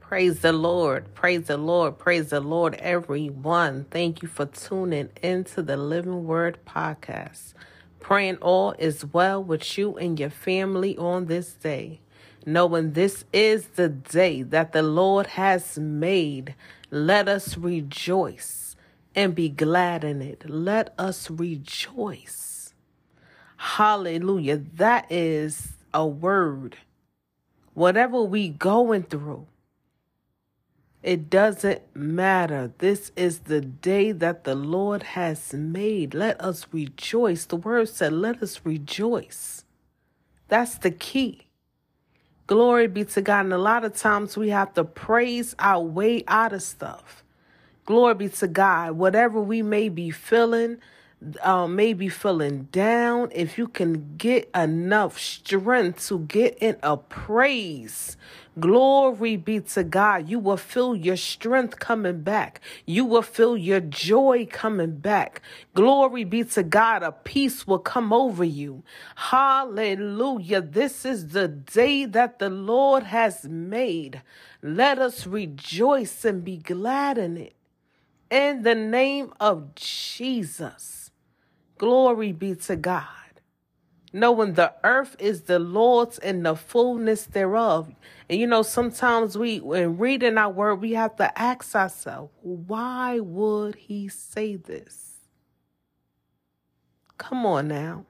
Praise the Lord. Praise the Lord. Praise the Lord, everyone. Thank you for tuning into the Living Word podcast. Praying all is well with you and your family on this day. Knowing this is the day that the Lord has made, let us rejoice and be glad in it. Let us rejoice. Hallelujah. That is a word. Whatever we going through, it doesn't matter. This is the day that the Lord has made. Let us rejoice. The word said, let us rejoice. That's the key. Glory be to God. And a lot of times we have to praise our way out of stuff. Glory be to God. Whatever we may be feeling, uh, maybe feeling down, if you can get enough strength to get in a praise, glory be to God, you will feel your strength coming back. You will feel your joy coming back. Glory be to God, a peace will come over you. Hallelujah. This is the day that the Lord has made. Let us rejoice and be glad in it. In the name of Jesus. Glory be to God. Knowing the earth is the Lord's and the fullness thereof. And you know, sometimes we, when reading our word, we have to ask ourselves, why would he say this? Come on now.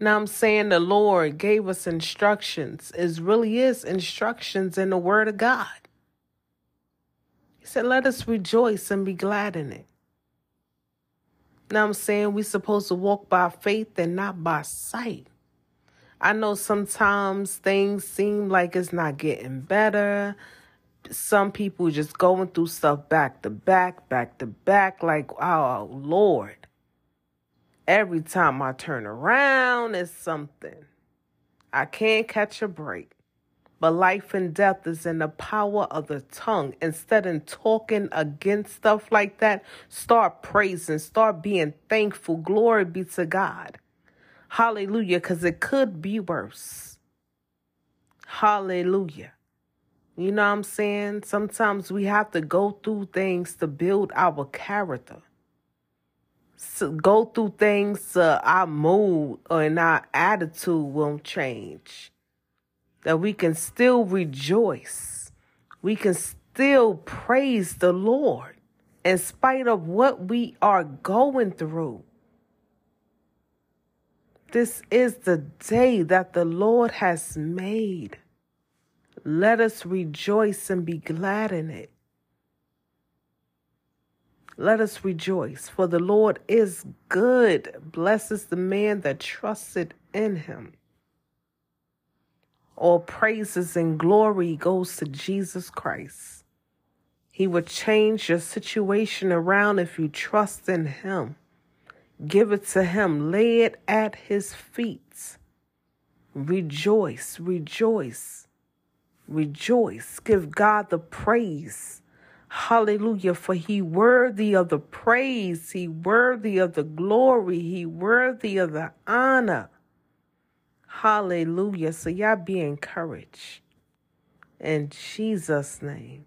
Now I'm saying the Lord gave us instructions. It really is instructions in the word of God. Said, let us rejoice and be glad in it. Now I'm saying we're supposed to walk by faith and not by sight. I know sometimes things seem like it's not getting better. Some people just going through stuff back to back, back to back, like, oh, Lord. Every time I turn around, it's something. I can't catch a break. But life and death is in the power of the tongue. Instead of talking against stuff like that, start praising, start being thankful. Glory be to God. Hallelujah, because it could be worse. Hallelujah. You know what I'm saying? Sometimes we have to go through things to build our character. So go through things so our mood and our attitude won't change that we can still rejoice. We can still praise the Lord in spite of what we are going through. This is the day that the Lord has made. Let us rejoice and be glad in it. Let us rejoice, for the Lord is good. Blesses the man that trusted in him. All praises and glory goes to Jesus Christ. He will change your situation around if you trust in Him. Give it to Him. Lay it at His feet. Rejoice, rejoice, rejoice. Give God the praise. Hallelujah. For he worthy of the praise. He worthy of the glory. He worthy of the honor. Hallelujah. So y'all be encouraged. In Jesus' name.